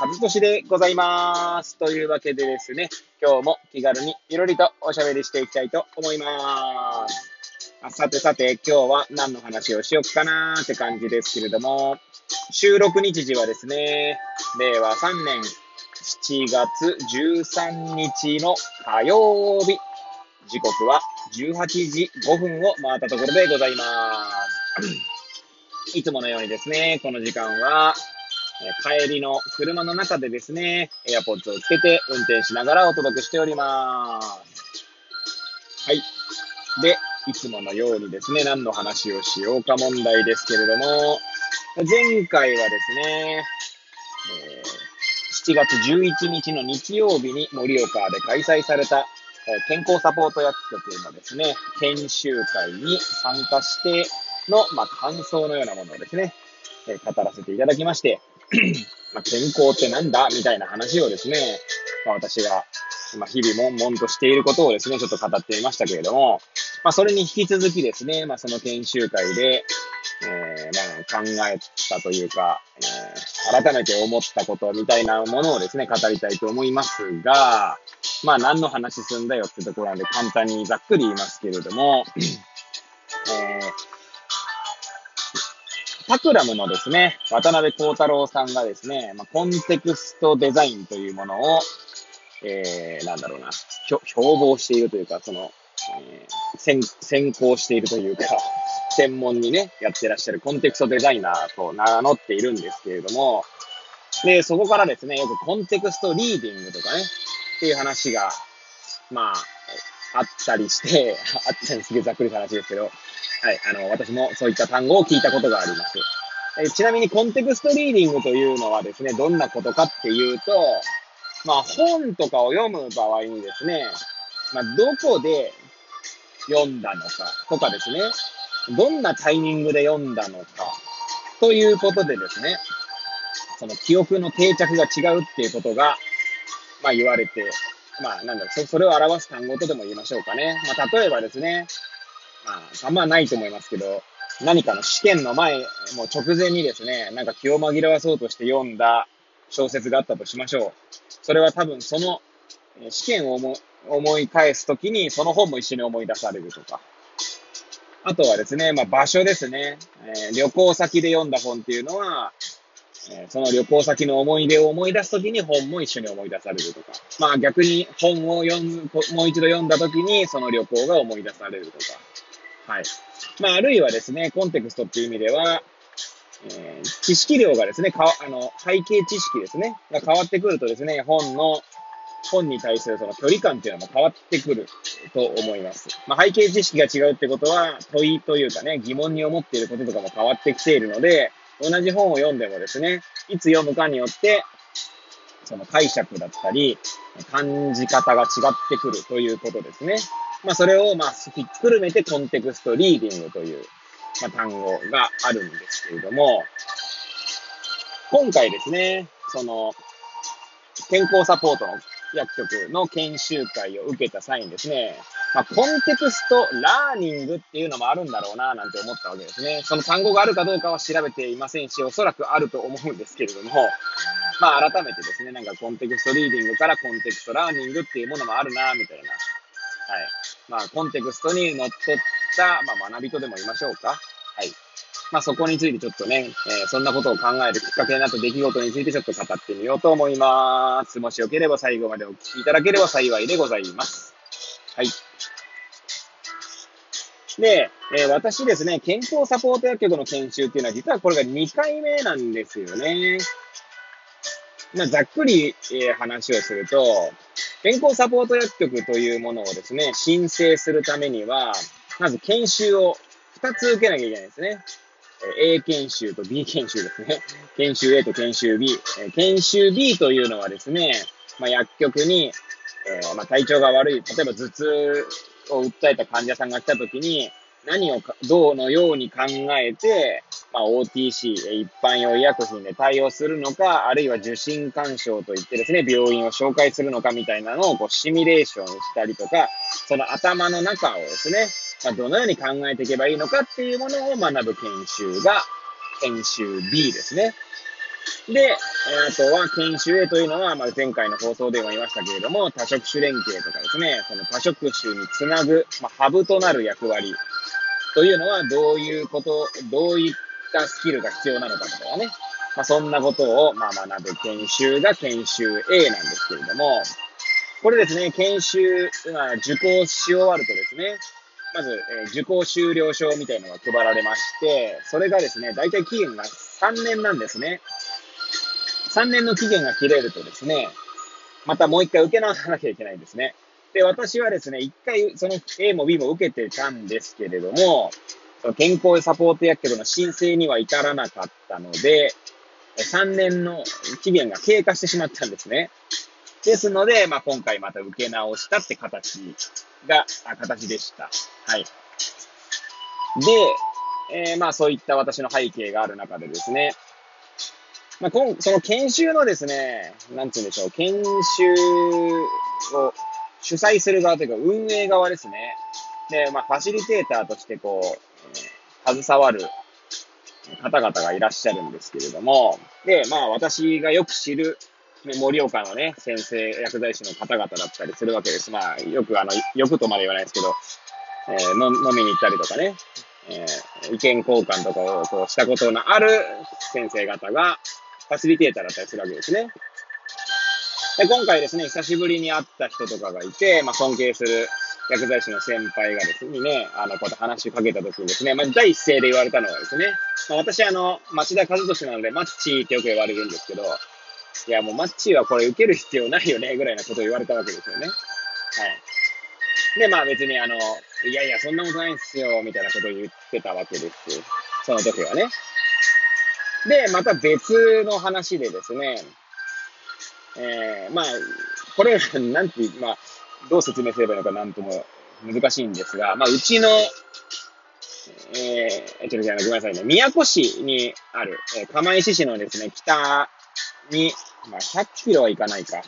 和俊でございます。というわけでですね、今日も気軽にいろりとおしゃべりしていきたいと思います。あさてさて、今日は何の話をしよっかなーって感じですけれども、収録日時はですね、令和3年7月13日の火曜日、時刻は18時5分を回ったところでございます。いつものようにですね、この時間は、帰りの車の中でですね、エアポッツをつけて運転しながらお届けしております。はい。で、いつものようにですね、何の話をしようか問題ですけれども、前回はですね、え、7月11日の日曜日に盛岡で開催された健康サポート薬局のですね、研修会に参加しての、まあ、感想のようなものをですね、え、語らせていただきまして、ま、健康ってなんだみたいな話をですね、まあ、私が、まあ、日々悶々としていることをですね、ちょっと語っていましたけれども、まあ、それに引き続きですね、まあ、その研修会で、えー、ま、考えたというか、えー、改めて思ったことみたいなものをですね、語りたいと思いますが、まあ、何の話すんだよってところなんで、簡単にざっくり言いますけれども、えータクラムのですね、渡辺幸太郎さんがですね、まあ、コンテクストデザインというものを、えー、なんだろうな、標榜しているというか、その、えー、先、先行しているというか、専門にね、やってらっしゃるコンテクストデザイナーと名乗っているんですけれども、で、そこからですね、よくコンテクストリーディングとかね、っていう話が、まあ、あったりして、あったりすげえざっくりした話ですけど、はい、あの、私もそういった単語を聞いたことがあります。えちなみにコンテクストリーディングというのはですね、どんなことかっていうと、まあ本とかを読む場合にですね、まあどこで読んだのかとかですね、どんなタイミングで読んだのかということでですね、その記憶の定着が違うっていうことが、まあ言われて、まあなんだろう、それを表す単語とでも言いましょうかね。まあ例えばですね、あ、あんまないと思いますけど、何かの試験の前、もう直前にですね、なんか気を紛らわそうとして読んだ小説があったとしましょう。それは多分その試験を思い返すときにその本も一緒に思い出されるとか。あとはですね、まあ場所ですね。えー、旅行先で読んだ本っていうのは、えー、その旅行先の思い出を思い出すときに本も一緒に思い出されるとか。まあ逆に本を読む、もう一度読んだときにその旅行が思い出されるとか。はい。まあ、あるいはですね、コンテクストっていう意味では、えー、知識量がですね、かあの、背景知識ですね、が変わってくるとですね、本の、本に対するその距離感っていうのも変わってくると思います。まあ、背景知識が違うってことは、問いというかね、疑問に思っていることとかも変わってきているので、同じ本を読んでもですね、いつ読むかによって、その解釈だったり、感じ方が違ってくるということですね。まあ、それを、まあ、ひっくるめてコンテクストリーディングという、まあ、単語があるんですけれども、今回ですね、その、健康サポートの薬局の研修会を受けた際にですね、まあ、コンテクストラーニングっていうのもあるんだろうな、なんて思ったわけですね。その単語があるかどうかは調べていませんし、おそらくあると思うんですけれども、まあ改めてですね、なんかコンテクストリーディングからコンテクストラーニングっていうものもあるな、みたいな。はい。まあ、コンテクストにのっとった、まあ、学びとでも言いましょうか。はい。まあ、そこについてちょっとね、えー、そんなことを考えるきっかけになった出来事についてちょっと語ってみようと思います。もしよければ最後までお聞きいただければ幸いでございます。はい。で、えー、私ですね、健康サポート薬局の研修っていうのは実はこれが2回目なんですよね。まあ、ざっくり、えー、話をすると、健康サポート薬局というものをですね、申請するためには、まず研修を2つ受けなきゃいけないんですね。A 研修と B 研修ですね。研修 A と研修 B。研修 B というのはですね、まあ、薬局に、えー、まあ、体調が悪い、例えば頭痛を訴えた患者さんが来た時に、何をどうのように考えて、まあ、OTC、一般用医薬品で対応するのか、あるいは受診干渉といってですね、病院を紹介するのかみたいなのをこうシミュレーションしたりとか、その頭の中をですね、まあ、どのように考えていけばいいのかっていうものを学ぶ研修が、研修 B ですね。で、あとは研修 A というのは、まあ、前回の放送でも言いましたけれども、多職種連携とかですね、その多職種につなぐ、まあ、ハブとなる役割というのは、どういうこと、どういったスキルが必要なのかとかね、まあ、そんなことを、まあ、学ぶ研修が研修 A なんですけれども、これですね、研修、まあ、受講し終わるとですね、まず、えー、受講終了証みたいなのが配られまして、それがですね、大体期限が3年なんですね。3年の期限が切れるとですね、またもう一回受け直さなきゃいけないんですね。で、私はですね、一回その A も B も受けてたんですけれども、健康サポート薬局の申請には至らなかったので、3年の期限が経過してしまったんですね。ですので、まあ、今回また受け直したって形が、あ形でした。はい。で、えー、まあそういった私の背景がある中でですね、まあ、今その研修のですね、なんて言うんでしょう、研修を主催する側というか運営側ですね。で、まあファシリテーターとしてこう、えー、携わる方々がいらっしゃるんですけれども、で、まあ私がよく知る盛岡のね、先生、薬剤師の方々だったりするわけです。まあ、よく、あの、よくとまで言わないですけど、えー、飲みに行ったりとかね、えー、意見交換とかをこうしたことのある先生方が、ファシリテーターだったりするわけですね。で、今回ですね、久しぶりに会った人とかがいて、まあ、尊敬する薬剤師の先輩がですね、あの、こうやって話しかけた時にですね、まあ、第一声で言われたのはですね、まあ、私、あの、町田和俊なので、マッチーってよく言われるんですけど、いや、もうマッチーはこれ受ける必要ないよね、ぐらいなことを言われたわけですよね。はい。で、まあ別にあの、いやいや、そんなことないんすよ、みたいなことを言ってたわけです。その時はね。で、また別の話でですね、えー、まあ、これ、なんて、まあ、どう説明すればいいのかなんとも難しいんですが、まあ、うちの、えー、ちょっとごめんなさいね、宮古市にある、えー、釜石市のですね、北に、まあ、100キロはいかないか。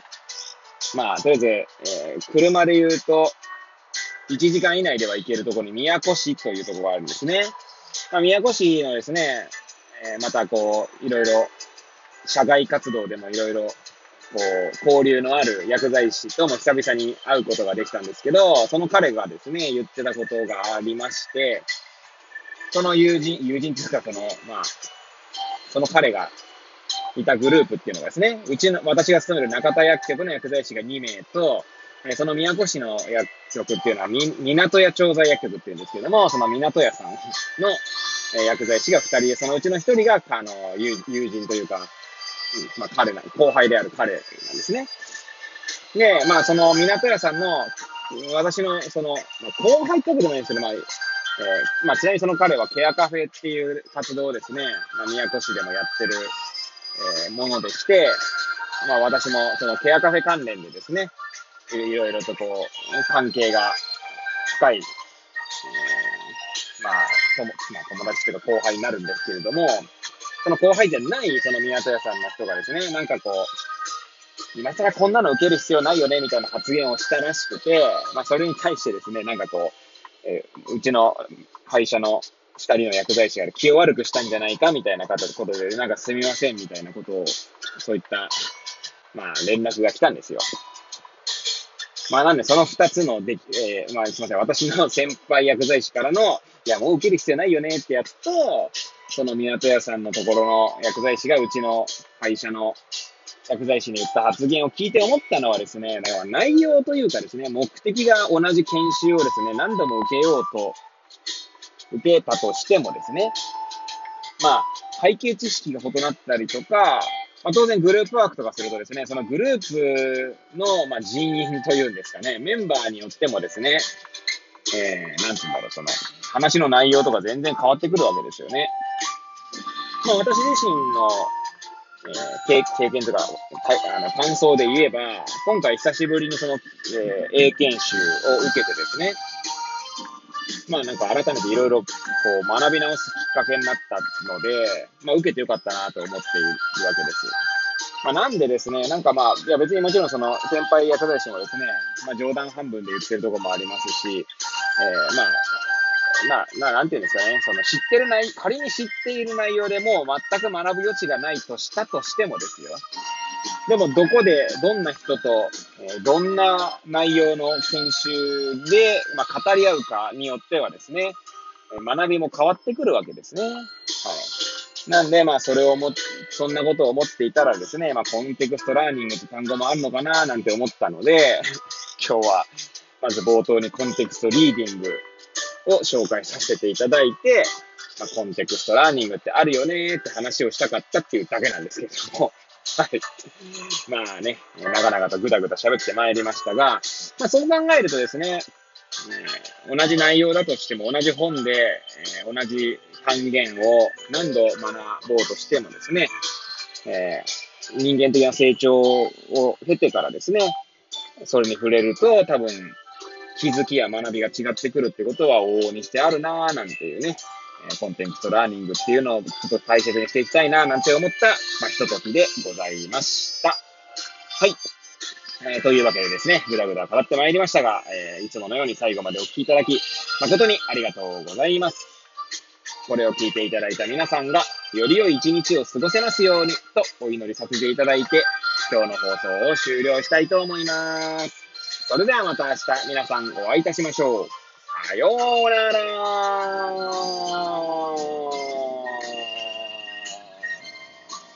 まあ、とりあえず、えー、車で言うと、1時間以内では行けるところに宮古市というところがあるんですね。まあ、宮古市のですね、えー、またこう、いろいろ、社外活動でもいろいろ、こう、交流のある薬剤師とも久々に会うことができたんですけど、その彼がですね、言ってたことがありまして、その友人、友人というか、その、まあ、その彼がいたグループっていうのがですね、うちの、私が勤める中田薬局の薬剤師が2名と、その宮古市の薬局っていうのは、み、港屋調剤薬局っていうんですけども、その港屋さんのえ薬剤師が2人で、そのうちの1人が、あの、友人というか、まあ彼な、後輩である彼なんですね。で、まあその港屋さんの、私のその、後輩ってことでもいいんですけど、まあ、えー、まあちなみにその彼はケアカフェっていう活動をですね、まあ宮古市でもやってるえー、ものでして、まあ私もそのケアカフェ関連でですね、いろいろとこう、関係が深い、えー、まあ、友達というか後輩になるんですけれども、その後輩じゃないその宮戸屋さんの人がですね、なんかこう、今更こんなの受ける必要ないよね、みたいな発言をしたらしくて、まあそれに対してですね、なんかこう、えー、うちの会社の二人の薬剤師が気を悪くしたんじゃないかみたいなことで、なんかすみませんみたいなことを、そういった、まあ連絡が来たんですよ。まあなんでその二つので、えー、まあすみません、私の先輩薬剤師からの、いやもう受ける必要ないよねってやつと、その港屋さんのところの薬剤師がうちの会社の薬剤師に言った発言を聞いて思ったのはですね、だから内容というかですね、目的が同じ研修をですね、何度も受けようと受けたとしてもですね、まあ、背景知識が異なったりとか、まあ、当然グループワークとかするとですね、そのグループの、まあ、人員というんですかね、メンバーによってもですね、えー、なんて言うんだろう、その、話の内容とか全然変わってくるわけですよね。まあ、私自身の、えー、経験とか、あの感想で言えば、今回久しぶりにその、えー、英研修を受けてですね、まあなんか改めていろいろこう学び直すきっかけになったので、まあ受けてよかったなと思っているわけです。まあなんでですね、なんかまあ、いや別にもちろんその先輩や方たちもですね、まあ冗談半分で言ってるとこもありますし、えー、まあ、な、な、なんていうんですかね、その知ってる内、仮に知っている内容でも全く学ぶ余地がないとしたとしてもですよ。でも、どこで、どんな人と、え、どんな内容の研修で、まあ、語り合うかによってはですね、学びも変わってくるわけですね。はい。なんで、まあ、それをも、そんなことを思っていたらですね、まあ、コンテクストラーニングって単語もあるのかな、なんて思ったので、今日は、まず冒頭にコンテクストリーディングを紹介させていただいて、まあ、コンテクストラーニングってあるよねって話をしたかったっていうだけなんですけども、はい。まあね、長々とぐだぐだ喋ってまいりましたが、まあそう考えるとですね、え、同じ内容だとしても同じ本で、えー、同じ単元を何度学ぼうとしてもですね、えー、人間的な成長を経てからですね、それに触れると多分気づきや学びが違ってくるってことは往々にしてあるなぁなんていうね、コンテンツとラーニングっていうのをちょっと大切にしていきたいなぁなんて思った、まあ、ひとときでございました。はい。えー、というわけでですね、ぐだぐだ語ってまいりましたが、えー、いつものように最後までお聴きいただき、誠にありがとうございます。これを聞いていただいた皆さんが、より良い一日を過ごせますように、とお祈りさせていただいて、今日の放送を終了したいと思います。それではまた明日皆さんお会いいたしましょう。さようなら